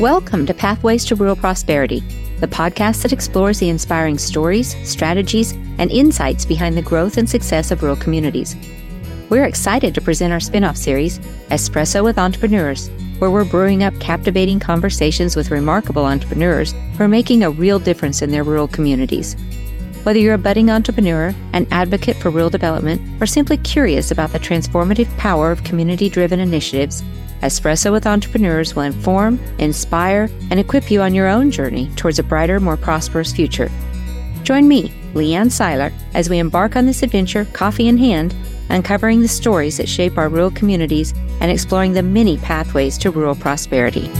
Welcome to Pathways to Rural Prosperity, the podcast that explores the inspiring stories, strategies, and insights behind the growth and success of rural communities. We're excited to present our spin off series, Espresso with Entrepreneurs, where we're brewing up captivating conversations with remarkable entrepreneurs who are making a real difference in their rural communities. Whether you're a budding entrepreneur, an advocate for rural development, or simply curious about the transformative power of community driven initiatives, Espresso with Entrepreneurs will inform, inspire, and equip you on your own journey towards a brighter, more prosperous future. Join me, Leanne Seiler, as we embark on this adventure, coffee in hand, uncovering the stories that shape our rural communities and exploring the many pathways to rural prosperity.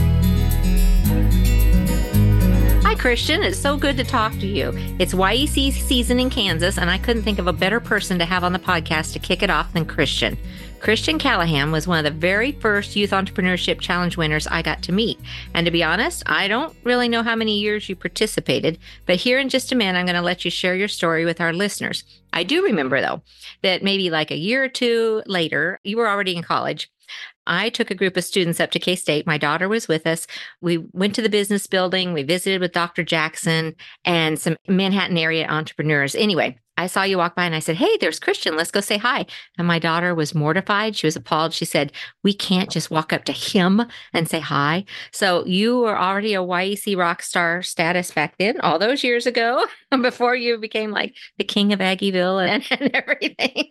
Christian. It's so good to talk to you. It's YEC season in Kansas, and I couldn't think of a better person to have on the podcast to kick it off than Christian. Christian Calliham was one of the very first Youth Entrepreneurship Challenge winners I got to meet. And to be honest, I don't really know how many years you participated, but here in just a minute, I'm going to let you share your story with our listeners. I do remember, though, that maybe like a year or two later, you were already in college I took a group of students up to K State. My daughter was with us. We went to the business building. We visited with Dr. Jackson and some Manhattan area entrepreneurs. Anyway, I saw you walk by and I said, Hey, there's Christian. Let's go say hi. And my daughter was mortified. She was appalled. She said, We can't just walk up to him and say hi. So you were already a YEC rock star status back then, all those years ago, before you became like the king of Aggieville and, and everything.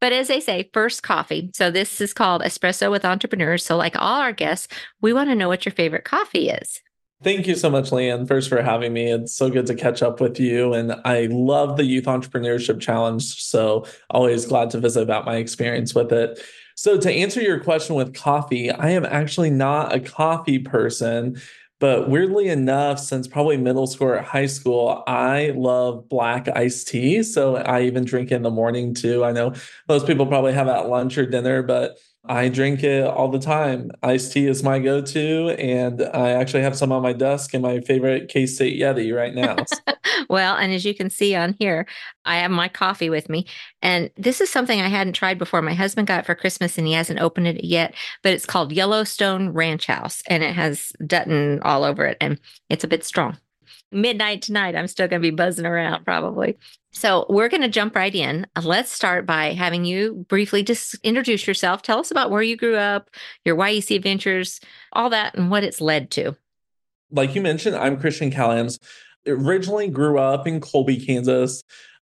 But as they say, first coffee. So this is called Espresso with Entrepreneurs. So, like all our guests, we want to know what your favorite coffee is. Thank you so much, Leanne, first for having me. It's so good to catch up with you. And I love the Youth Entrepreneurship Challenge. So, always glad to visit about my experience with it. So, to answer your question with coffee, I am actually not a coffee person. But weirdly enough, since probably middle school or high school, I love black iced tea. So I even drink in the morning too. I know most people probably have at lunch or dinner, but I drink it all the time. Iced tea is my go to. And I actually have some on my desk in my favorite K State Yeti right now. well, and as you can see on here, I have my coffee with me. And this is something I hadn't tried before. My husband got it for Christmas and he hasn't opened it yet, but it's called Yellowstone Ranch House and it has Dutton all over it. And it's a bit strong midnight tonight, I'm still going to be buzzing around probably. So we're going to jump right in. Let's start by having you briefly just introduce yourself. Tell us about where you grew up, your YEC adventures, all that, and what it's led to. Like you mentioned, I'm Christian Calliham. Originally grew up in Colby, Kansas,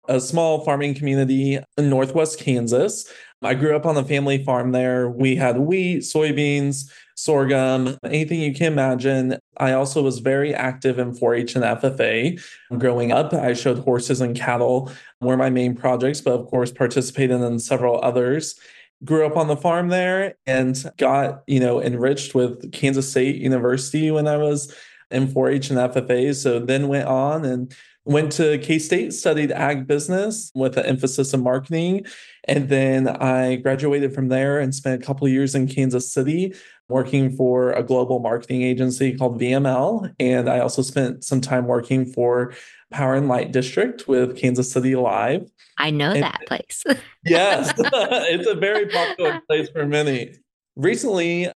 a small farming community in Northwest Kansas. I grew up on a family farm there. We had wheat, soybeans, sorghum, anything you can imagine. I also was very active in 4 H and FFA. Growing up, I showed horses and cattle were my main projects, but of course, participated in several others. Grew up on the farm there and got, you know, enriched with Kansas State University when I was in 4 H and FFA. So then went on and went to K State, studied ag business with an emphasis in marketing. And then I graduated from there and spent a couple years in Kansas City working for a global marketing agency called VML. And I also spent some time working for Power and Light District with Kansas City Live. I know and, that place. yes, it's a very popular place for many. Recently,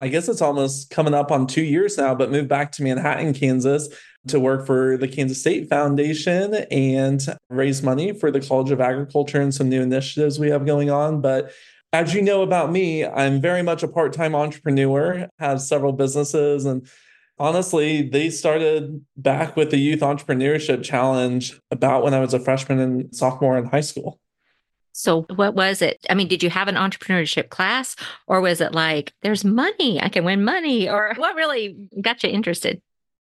I guess it's almost coming up on two years now, but moved back to Manhattan, Kansas to work for the Kansas State Foundation and raise money for the College of Agriculture and some new initiatives we have going on. But as you know about me, I'm very much a part time entrepreneur, have several businesses. And honestly, they started back with the Youth Entrepreneurship Challenge about when I was a freshman and sophomore in high school. So, what was it? I mean, did you have an entrepreneurship class, or was it like, there's money, I can win money? Or what really got you interested?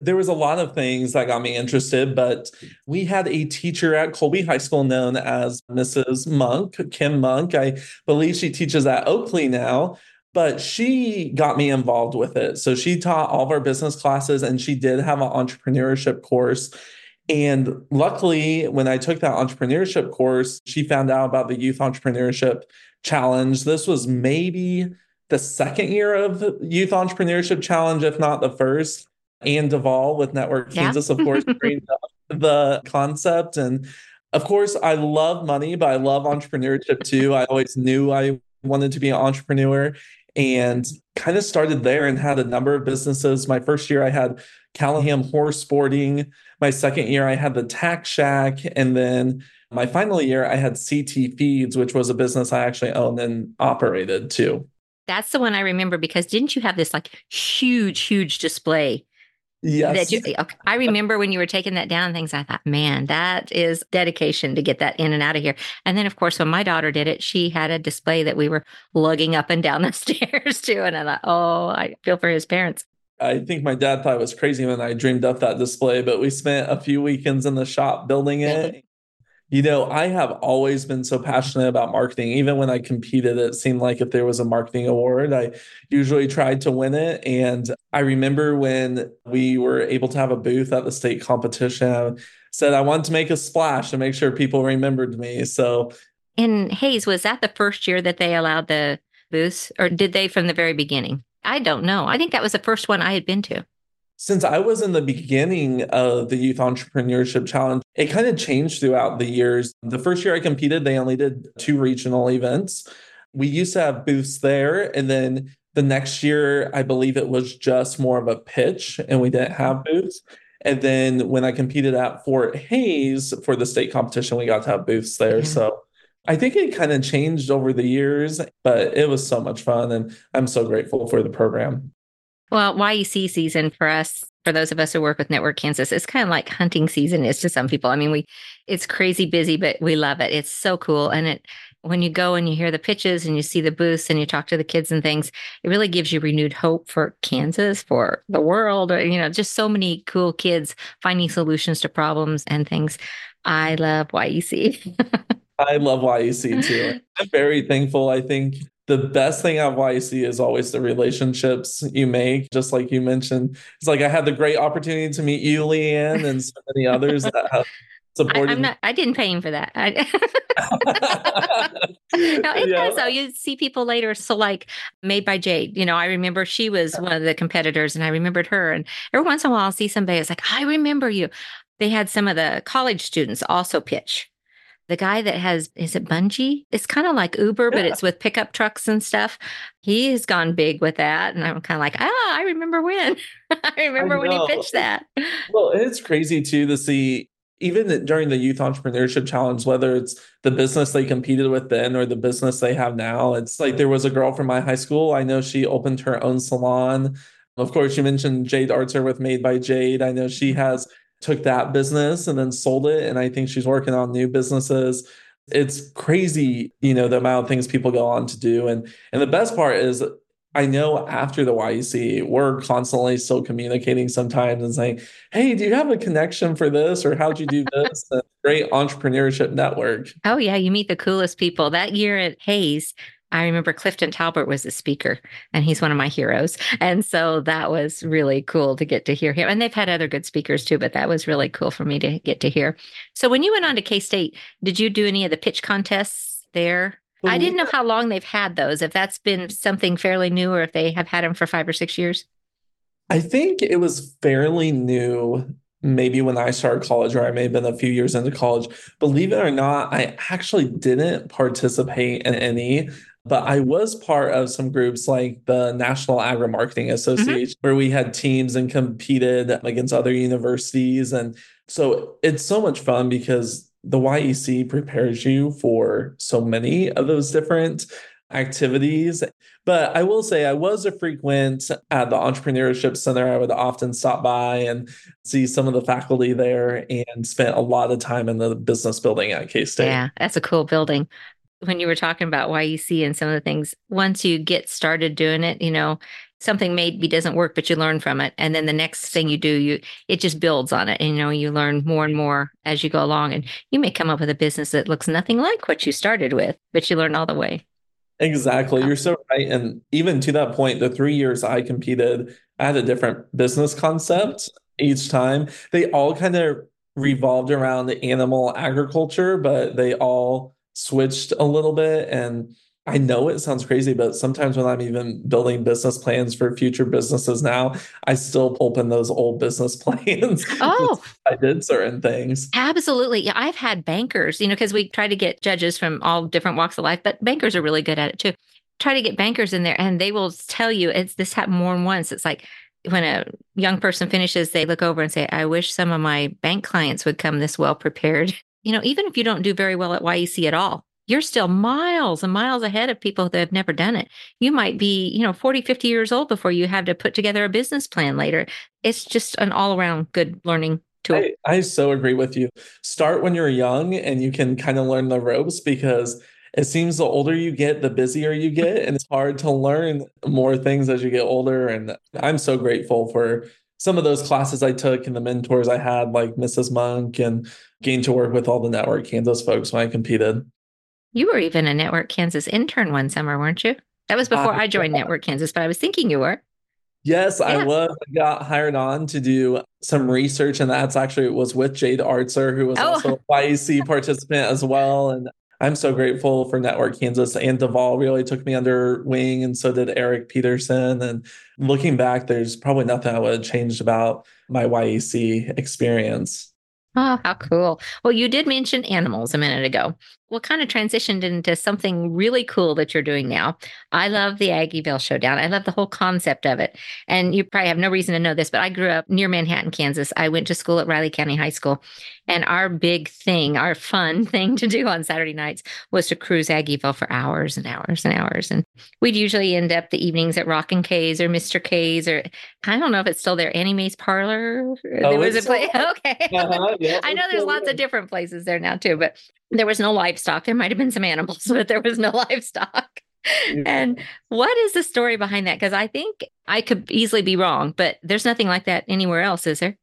There was a lot of things that got me interested, but we had a teacher at Colby High School known as Mrs. Monk, Kim Monk. I believe she teaches at Oakley now, but she got me involved with it. So she taught all of our business classes and she did have an entrepreneurship course. And luckily, when I took that entrepreneurship course, she found out about the Youth Entrepreneurship Challenge. This was maybe the second year of Youth Entrepreneurship Challenge, if not the first. Ann Duvall with Network yeah. Kansas, of course, the concept. And of course, I love money, but I love entrepreneurship too. I always knew I wanted to be an entrepreneur. and kind of started there and had a number of businesses. My first year, I had Calliham Horse Sporting. My second year, I had the Tack Shack. And then my final year, I had CT Feeds, which was a business I actually owned and operated too. That's the one I remember because didn't you have this like huge, huge display Yes. You, okay. I remember when you were taking that down things, I thought, man, that is dedication to get that in and out of here. And then, of course, when my daughter did it, she had a display that we were lugging up and down the stairs too. And I thought, oh, I feel for his parents. I think my dad thought it was crazy when I dreamed up that display, but we spent a few weekends in the shop building it. You know, I have always been so passionate about marketing. Even when I competed, it seemed like if there was a marketing award, I usually tried to win it. And I remember when we were able to have a booth at the state competition, I said I wanted to make a splash to make sure people remembered me. So, in Hays, was that the first year that they allowed the booths, or did they from the very beginning? I don't know. I think that was the first one I had been to since I was in the beginning of the Youth Entrepreneurship Challenge, it kind of changed throughout the years. The first year I competed, they only did two regional events. We used to have booths there. And then the next year, I believe it was just more of a pitch and we didn't have booths. And then when I competed at Fort Hays for the state competition, we got to have booths there. So I think it kind of changed over the years, but it was so much fun. And I'm so grateful for the program. Well, YEC season for us, for those of us who work with Network Kansas, it's kind of like hunting season is to some people. I mean, we it's crazy busy, but we love it. It's so cool. And it when you go and you hear the pitches and you see the booths and you talk to the kids and things, it really gives you renewed hope for Kansas, for the world, or you know, just so many cool kids finding solutions to problems and things. I love YEC. I love YEC too. I'm very thankful. I think the best thing at YEC is always the relationships you make. Just like you mentioned, it's like I had the great opportunity to meet you, Leanne, and so many others that have supported. I, am not. I didn't pay him for that. I, no, it yeah. does though. You see people later. So like Made by Jade. You know, I remember she was one of the competitors, and I remembered her. And every once in a while, I'll see somebody. It's like I remember you. They had some of the college students also pitch the guy that has is it Bungii? It's kind of like Uber, yeah. but it's with pickup trucks and stuff. He has gone big with that, and I'm kind of like, ah, I remember when. I remember I when he pitched that. Well, it's crazy too to see even during the youth entrepreneurship challenge, whether it's the business they competed with then or the business they have now. It's like there was a girl from my high school. I know she opened her own salon. Of course, you mentioned Jade Archer with Made by Jade. I know she has took that business and then sold it. And I think she's working on new businesses. It's crazy, you know, the amount of things people go on to do. And and the best part is I know after the YEC, we're constantly still communicating sometimes and saying, Hey, do you have a connection for this? Or how'd you do this? great entrepreneurship network. Oh, yeah. You meet the coolest people. That year at Hays, I remember Clifton Talbert was the speaker, and he's one of my heroes. And so that was really cool to get to hear him. And they've had other good speakers too, but that was really cool for me to get to hear. So when you went on to K State, did you do any of the pitch contests there? I mm-hmm. didn't know how long they've had those, if that's been something fairly new or if they have had them for five or six years. I think it was fairly new maybe when I started college, or I may have been a few years into college. Believe it or not, I actually didn't participate in any but I was part of some groups like the National Agri Marketing mm-hmm. Association, mm-hmm. where we had teams and competed against other universities. And so it's so much fun because the YEC prepares you for so many of those different activities. But I will say I was a frequent at the Entrepreneurship Center. I would often stop by and see some of the faculty there and spent a lot of time in the business building at K State. Yeah, that's a cool building when you were talking about YEC and some of the things, once you get started doing it, you know, something maybe doesn't work, but you learn from it. And then the next thing you do, you it just builds on it. And you know, you learn more and more as you go along. And you may come up with a business that looks nothing like what you started with, but you learn all the way. Exactly. You're so right. And even to that point, the three years I competed, I had a different business concept each time. They all kind of revolved around the animal agriculture, but they all switched a little bit and I know it sounds crazy, but sometimes when I'm even building business plans for future businesses now, I still open those old business plans. Oh, I did certain things. Absolutely. Yeah. I've had bankers, you know, because we try to get judges from all different walks of life, but bankers are really good at it too. try to get bankers in there and they will tell you it's this happened more than once. It's like when a young person finishes, they look over and say, I wish some of my bank clients would come this well prepared. You know, even if you don't do very well at YEC at all, you're still miles and miles ahead of people that have never done it. You might be, you know, 40, 50 years old before you have to put together a business plan later. It's just an all around good learning tool. I, I so agree with you. Start when you're young and you can kind of learn the ropes because it seems the older you get, the busier you get. And it's hard to learn more things as you get older. And I'm so grateful for some of those classes I took and the mentors I had, like Mrs. Monk, and gained to work with all the Network Kansas folks when I competed. You were even a Network Kansas intern one summer, weren't you? That was before I, I joined Network Kansas, but I was thinking you were. Yes, yeah. I was. I got hired on to do some research, and that's actually was with Jade Artzer, who was oh. also a YEC participant as well. And I'm so grateful for Network Kansas and Duval really took me under wing, and so did Erik Pedersen. And looking back, there's probably nothing I would have changed about my YEC experience. Oh, how cool. Well, you did mention animals a minute ago. What kind of transitioned into something really cool that you're doing now? I love the Aggieville Showdown. I love the whole concept of it. And you probably have no reason to know this, but I grew up near Manhattan, Kansas. I went to school at Riley County High School. And our big thing, our fun thing to do on Saturday nights was to cruise Aggieville for hours and hours and hours. And we'd usually end up the evenings at Rockin' K's or Mr. K's or I don't know if it's still there, Annie Mae's Parlor. Oh, there was a place. Okay. Uh-huh, yeah, I know there's lots there. of different places there now too, but there was no livestock. There might have been some animals, but there was no livestock. And what is the story behind that? Because I think I could easily be wrong, but there's nothing like that anywhere else, is there?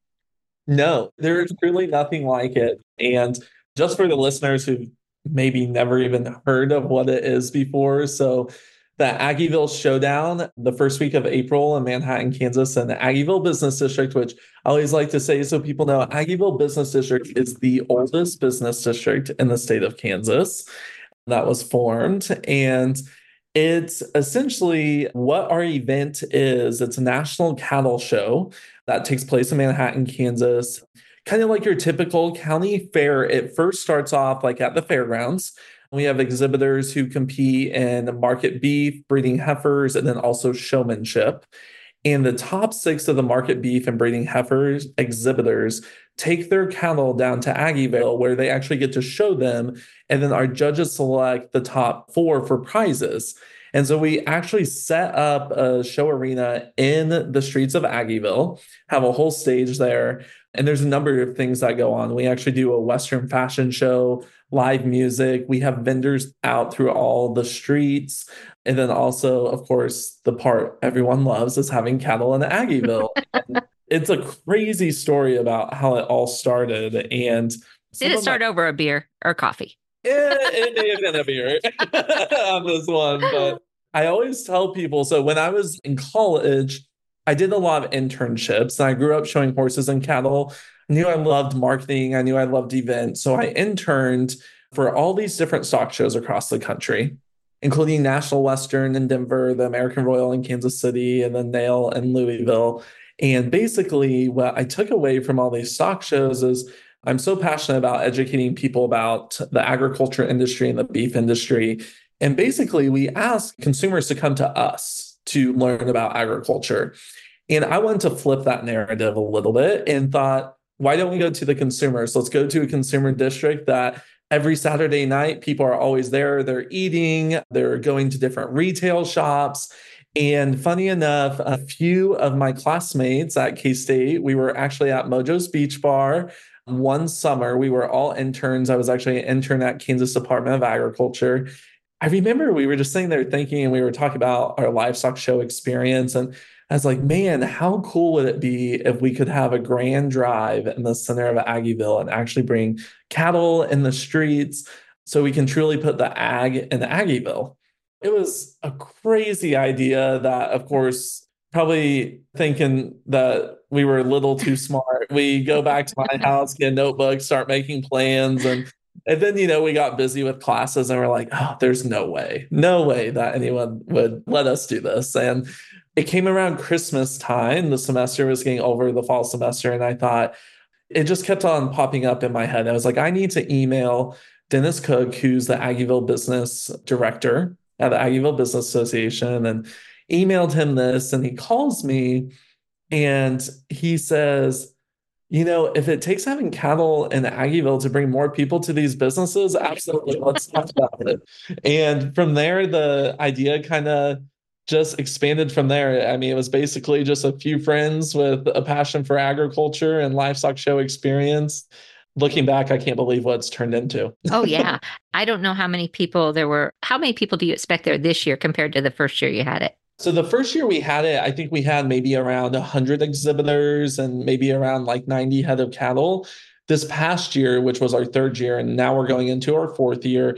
No, there's truly nothing like it. And just for the listeners who maybe never even heard of what it is before. So the Aggieville Showdown the first week of April in Manhattan, Kansas, and the Aggieville Business District, which I always like to say so people know Aggieville Business District is the oldest business district in the state of Kansas that was formed. And it's essentially what our event is. It's a national cattle show that takes place in Manhattan, Kansas. Kind of like your typical county fair. It first starts off like at the fairgrounds we have exhibitors who compete in market beef, breeding heifers, and then also showmanship. And the top six of the market beef and breeding heifers exhibitors take their cattle down to Aggieville, where they actually get to show them. And then our judges select the top four for prizes. And so we actually set up a show arena in the streets of Aggieville, have a whole stage there. And there's a number of things that go on. We actually do a Western fashion show, live music. We have vendors out through all the streets. And then also, of course, the part everyone loves is having cattle in Aggieville. it's a crazy story about how it all started. And did it start my- over a beer or coffee? yeah, it may have been a beer on this one, but I always tell people so when I was in college, I did a lot of internships and I grew up showing horses and cattle. I knew I loved marketing. I knew I loved events. So I interned for all these different stock shows across the country, including National Western in Denver, the American Royal in Kansas City, and the NAIL in Louisville. And basically, what I took away from all these stock shows is I'm so passionate about educating people about the agriculture industry and the beef industry. And basically, we ask consumers to come to us to learn about agriculture. And I wanted to flip that narrative a little bit and thought, why don't we go to the consumers? Let's go to a consumer district that every Saturday night people are always there. They're eating, they're going to different retail shops. And funny enough, a few of my classmates at K State, we were actually at Mojo's Beach Bar one summer. We were all interns. I was actually an intern at Kansas Department of Agriculture. I remember we were just sitting there thinking, and we were talking about our livestock show experience. And I was like, man, how cool would it be if we could have a grand drive in the center of Aggieville and actually bring cattle in the streets so we can truly put the ag in Aggieville? It was a crazy idea that, of course, probably thinking that we were a little too smart. We go back to my house, get a notebook, start making plans, and and then, you know, we got busy with classes and we're like, oh, there's no way, no way that anyone would let us do this. And it came around Christmas time. The semester was getting over the fall semester. And I thought, it just kept on popping up in my head. I was like, I need to email Dennis Cook, who's the Aggieville business director. at the Aggieville Business Association and emailed him this. And he calls me and he says, you know, if it takes having cattle in Aggieville to bring more people to these businesses, absolutely, let's talk about it. And from there, the idea kind of just expanded from there. I mean, it was basically just a few friends with a passion for agriculture and livestock show experience. Looking back, I can't believe what it's turned into. oh, yeah. I don't know how many people there were. How many people do you expect there this year compared to the first year you had it? So the first year we had it, I think we had maybe around 100 exhibitors and maybe around like 90 head of cattle. This past year, which was our third year, and now we're going into our fourth year.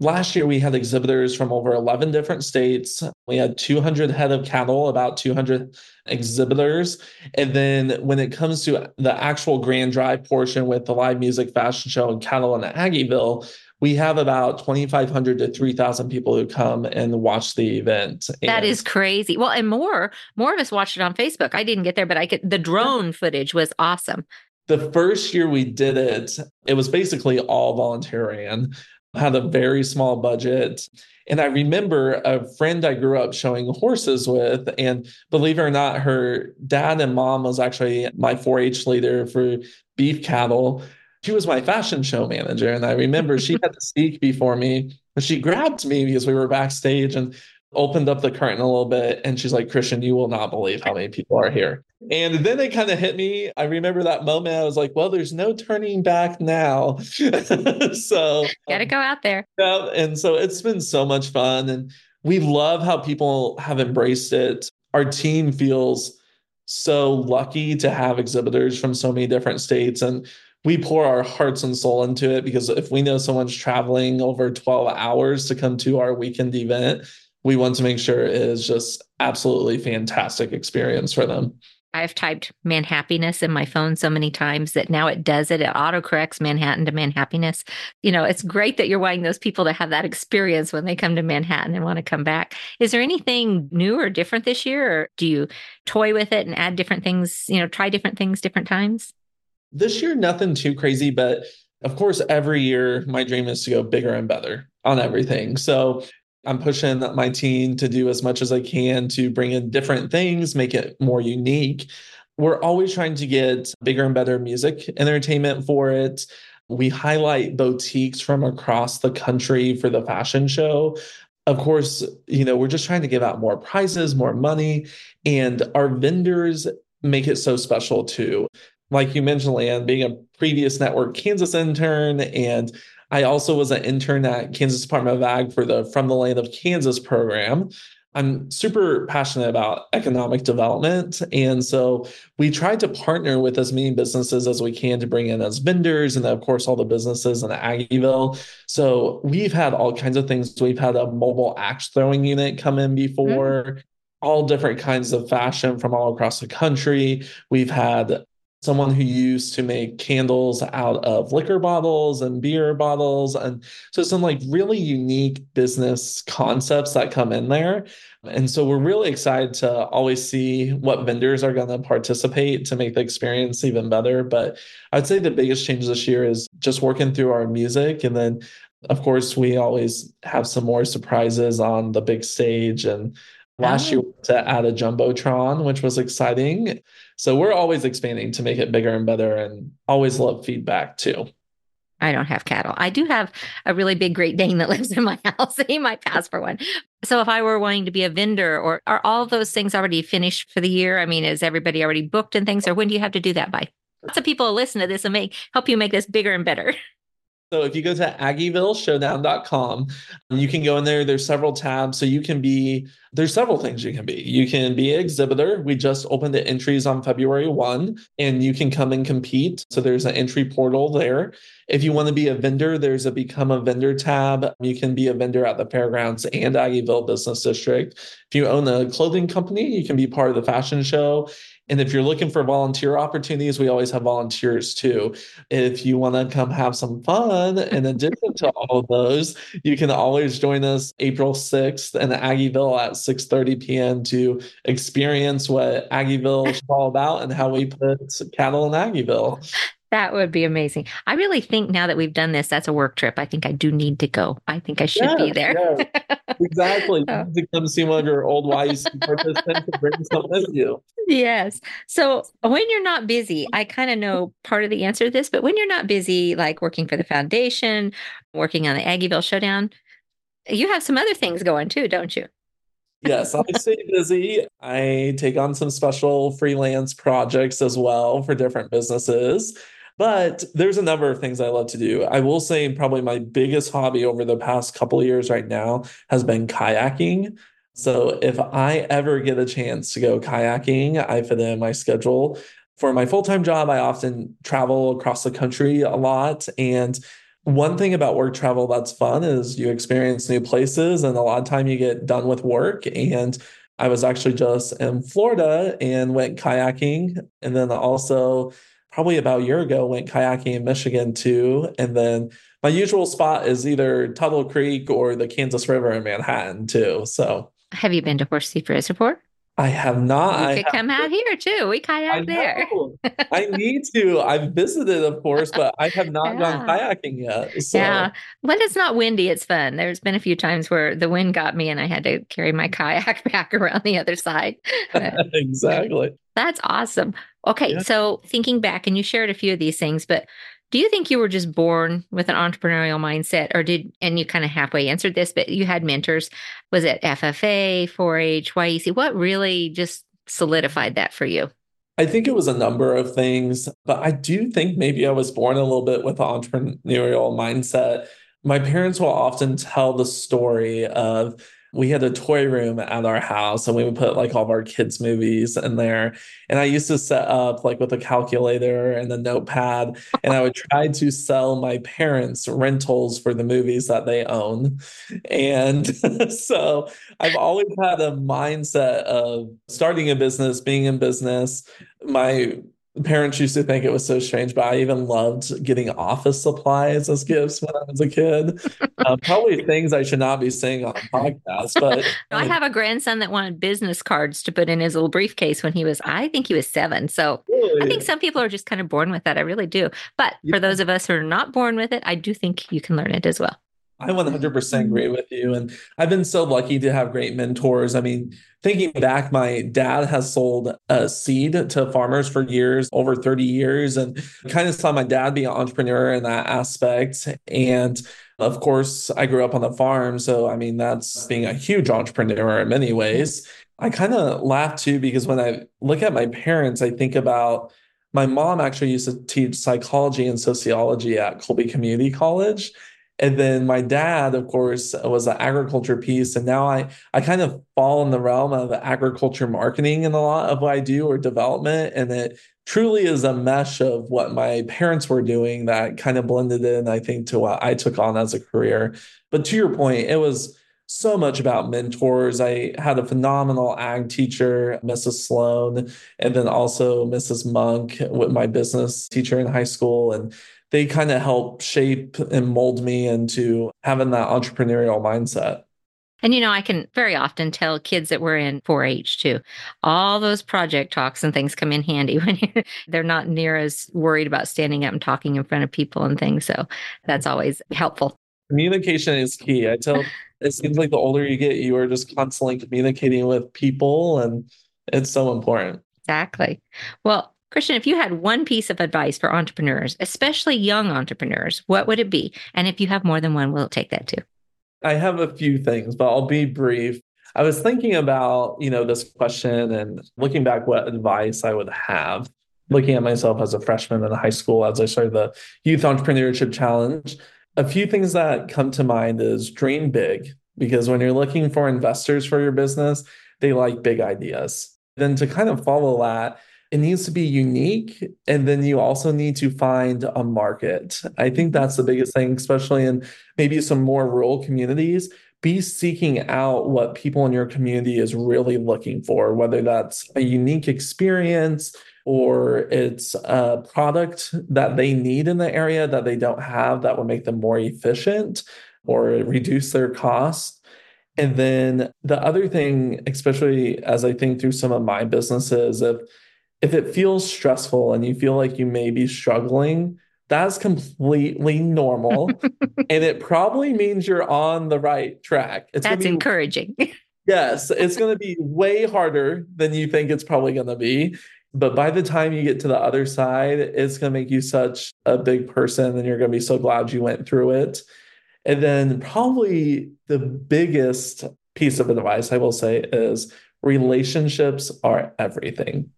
Last year, we had exhibitors from over 11 different states. We had 200 head of cattle, about 200 exhibitors. And then when it comes to the actual grand drive portion with the live music fashion show and cattle in Aggieville, we have about 2,500 to 3,000 people who come and watch the event. And that is crazy. Well, and more, more of us watched it on Facebook. I didn't get there, but I could, the drone footage was awesome. The first year we did it, it was basically all volunteer ran, had a very small budget. And I remember a friend I grew up showing horses with, and believe it or not, her dad and mom was actually my 4 H leader for beef cattle she was my fashion show manager. And I remember she had to speak before me. And she grabbed me because we were backstage and opened up the curtain a little bit. And she's like, Christian, you will not believe how many people are here. And then it kind of hit me. I remember that moment. I was like, well, there's no turning back now. so, gotta go out there. Yeah. And so it's been so much fun. And we love how people have embraced it. Our team feels so lucky to have exhibitors from so many different states. And we pour our hearts and soul into it because if we know someone's traveling over 12 hours to come to our weekend event, we want to make sure it is just absolutely fantastic experience for them. I've typed Manhappiness in my phone so many times that now it does it. It autocorrects Manhattan to Manhappiness. You know, it's great that you're wanting those people to have that experience when they come to Manhattan and want to come back. Is there anything new or different this year? Or do you toy with it and add different things, you know, try different things different times? This year, nothing too crazy, but of course, every year my dream is to go bigger and better on everything. So I'm pushing my team to do as much as I can to bring in different things, make it more unique. We're always trying to get bigger and better music entertainment for it. We highlight boutiques from across the country for the fashion show. Of course, you know, we're just trying to give out more prizes, more money, and our vendors make it so special too like you mentioned, Leanne, being a previous network Kansas intern, and I also was an intern at Kansas Department of Ag for the From the Land of Kansas program. I'm super passionate about economic development. And so we tried to partner with as many businesses as we can to bring in as vendors and of course all the businesses in Aggieville. So we've had all kinds of things. We've had a mobile axe throwing unit come in before. Mm-hmm all different kinds of fashion from all across the country. We've had someone who used to make candles out of liquor bottles and beer bottles. And so some like really unique business concepts that come in there. And so we're really excited to always see what vendors are going to participate to make the experience even better. But i'd say the biggest change this year is just working through our music. And then of course we always have some more surprises on the big stage and Last year oh. to add a jumbotron, which was exciting. So we're always expanding to make it bigger and better, and always love feedback too. I don't have cattle. I do have a really big Great Dane that lives in my house. he might pass for one. So if I were wanting to be a vendor, or are all those things already finished for the year? I mean, is everybody already booked and things, or when do you have to do that by? Lots of people listen to this and make help you make this bigger and better. So if you go to AggievilleShowdown.com, um, you can go in there. There's several tabs. So you can be, there's several things you can be. You can be an exhibitor. We just opened the entries on February 1 and you can come and compete. So there's an entry portal there. If you want to be a vendor, there's a become a vendor tab. You can be a vendor at the fairgrounds and Aggieville Business District. If you own a clothing company, you can be part of the fashion show. And if you're looking for volunteer opportunities, we always have volunteers too. If you want to come have some fun, in addition to all of those, you can always join us April 6th in Aggieville at 6:30 p.m. to experience what Aggieville is all about and how we put cattle in Aggieville. That would be amazing. I really think now that we've done this, that's a work trip. I think I do need to go. I think I should yes, be there. Yes. Exactly. oh. To come see one of your old participants and bring something with you. Yes. So when you're not busy, I kind of know part of the answer to this, but when you're not busy, like working for the foundation, working on the Aggieville Showdown, you have some other things going too, don't you? yes, I stay busy. I take on some special freelance projects as well for different businesses. But there's a number of things I love to do. I will say probably my biggest hobby over the past couple years right now has been kayaking. So if I ever get a chance to go kayaking, I fit in my schedule. For my full-time job, I often travel across the country a lot and one thing about work travel that's fun is you experience new places and a lot of time you get done with work and i was actually just in florida and went kayaking and then also probably about a year ago went kayaking in michigan too. And then my usual spot is either tuttle creek or the kansas river in manhattan too. So have you been to horsethief reservoir I have not. You I could come out here too. We kayak there. I need to. I've visited, of course, but I have not yeah. gone kayaking yet. So. Yeah. When it's not windy, it's fun. There's been a few times where the wind got me and I had to carry my mm-hmm. kayak back around the other side. exactly. That's awesome. Okay. Yeah. So thinking back, and you shared a few of these things, but do you think you were just born with an entrepreneurial mindset or did and you kind of halfway answered this but you had mentors? Was it ffa 4-h yec what really just solidified that for you? I think it was a number of things, but I do think maybe I was born a little bit with an entrepreneurial mindset. My parents will often tell the story of we had a toy room at our house and we would put like all of our kids' movies in there. And I used to set up like with a calculator and a notepad, and I would try to sell my parents rentals for the movies that they own. And so I've always had a mindset of starting a business, being in business. My parents used to think it was so strange, but I even loved getting office supplies as gifts when I was a kid. uh, probably things I should not be saying on a podcast, but I have a grandson that wanted business cards to put in his little briefcase when he was, I think he was seven. So really? I think some people are just kind of born with that. I really do. But yeah. for those of us who are not born with it, I do think you can learn it as well. I 100% mm-hmm. agree with you. And I've been so lucky to have great mentors. I mean, thinking back, my dad has sold a seed to farmers for years, over 30 years, and kind of saw my dad be an entrepreneur in that aspect. And of course, I grew up on the farm. So, I mean, that's being a huge entrepreneur in many ways. I kind of laugh too because when I look at my parents, I think about my mom actually used to teach psychology and sociology at Colby Community College. And then my dad, of course, was an agriculture piece. And now I, I kind of fall in the realm of agriculture marketing in a lot of what I do or development. And it truly is a mesh of what my parents were doing that kind of blended in, I think, to what I took on as a career. But to your point, it was so much about mentors. I had a phenomenal ag teacher, Mrs. Sloan, and then also Mrs. Monk with my business teacher in high school. And they kind of help shape and mold me into having that entrepreneurial mindset. And you know, I can very often tell kids that we're in 4 H too. All those project talks and things come in handy when they're not near as worried about standing up and talking in front of people and things. So that's always helpful. Communication is key. I tell it seems like the older you get, you are just constantly communicating with people, and it's so important. Exactly. Well, Christian, if you had one piece of advice for entrepreneurs, especially young entrepreneurs, what would it be? And if you have more than one, we'll take that too. I have a few things, but I'll be brief. I was thinking about, you know, this question and looking back what advice I would have, looking at myself as a freshman in high school as I started the Youth Entrepreneurship Challenge. A few things that come to mind is dream big, because when you're looking for investors for your business, they like big ideas. Then to kind of follow that, it needs to be unique and then you also need to find a market. I think that's the biggest thing especially in maybe some more rural communities. Be seeking out what people in your community is really looking for whether that's a unique experience or it's a product that they need in the area that they don't have that will make them more efficient or reduce their cost. And then the other thing especially as i think through some of my businesses if if it feels stressful and you feel like you may be struggling, that's completely normal. and it probably means you're on the right track. It's that's be, encouraging. yes, it's going to be way harder than you think it's probably going to be. But by the time you get to the other side, it's going to make you such a big person and you're going to be so glad you went through it. And then, probably the biggest piece of advice I will say is relationships are everything.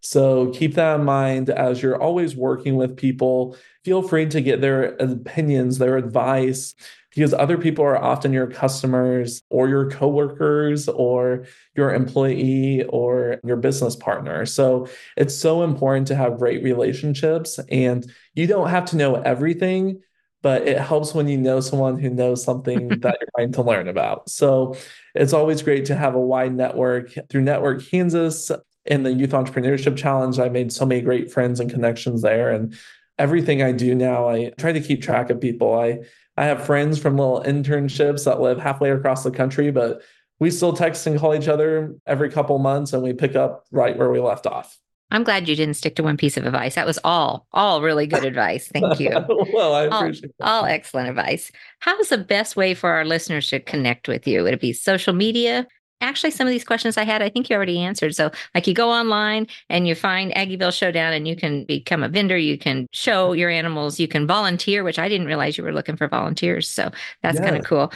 So keep that in mind as you're always working with people. Feel free to get their opinions, their advice, because other people are often your customers or your coworkers or your employee or your business partner. So it's so important to have great relationships and you don't have to know everything, but it helps when you know someone who knows something that you're trying to learn about. So it's always great to have a wide network. Through Network Kansas, in the Youth Entrepreneurship Challenge, I made so many great friends and connections there. And everything I do now, I try to keep track of people. I I have friends from little internships that live halfway across the country, but we still text and call each other every couple months and we pick up right where we left off. I'm glad you didn't stick to one piece of advice. That was all, all really good advice. Thank you. well, I appreciate all, all, excellent advice. How's the best way for our listeners to connect with you? Would it be social media, actually some of these questions I had, I think you already answered. So, like you go online and you find Aggieville Showdown and you can become a vendor, you can show your animals, you can volunteer, which I didn't realize you were looking for volunteers. So, that's yeah. kind of cool.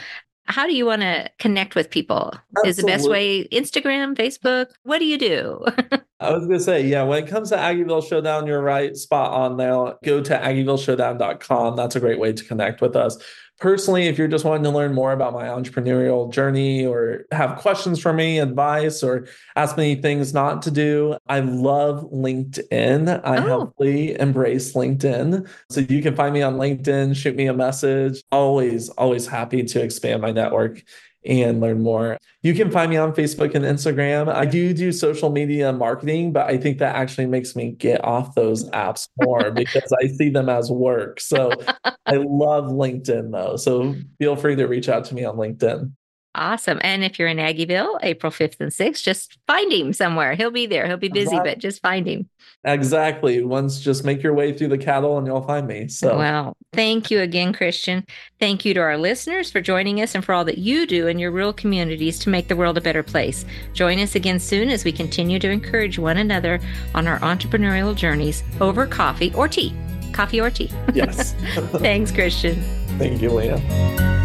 How do you want to connect with people? Absolutely. Is the best way Instagram, Facebook? What do you do? I was going to say, yeah, when it comes to Aggieville Showdown, you're right, spot on there. Go to aggievilleshowdown.com. That's a great way to connect with us personally, if you're just wanting to learn more about my entrepreneurial journey or have questions for me, advice, or ask me things not to do, I love LinkedIn. I oh. heavily embrace LinkedIn. So you can find me on LinkedIn, shoot me a message. Always, always happy to expand my network and learn more. You can find me on Facebook and Instagram. I do do social media marketing, but I think that actually makes me get off those apps more because I see them as work. So I love LinkedIn though. So feel free to reach out to me on LinkedIn. Awesome. And if you're in Aggieville, April 5th and 6th, just find him somewhere. He'll be there. He'll be busy, but just find him. Exactly. Once just make your way through the cattle and you'll find me. So, well, thank you again, Christian. Thank you to our listeners for joining us and for all that you do in your rural communities to make the world a better place. Join us again soon as we continue to encourage one another on our entrepreneurial journeys over coffee or tea. Coffee or tea. Yes. Thanks, Christian. Thank you, Leah.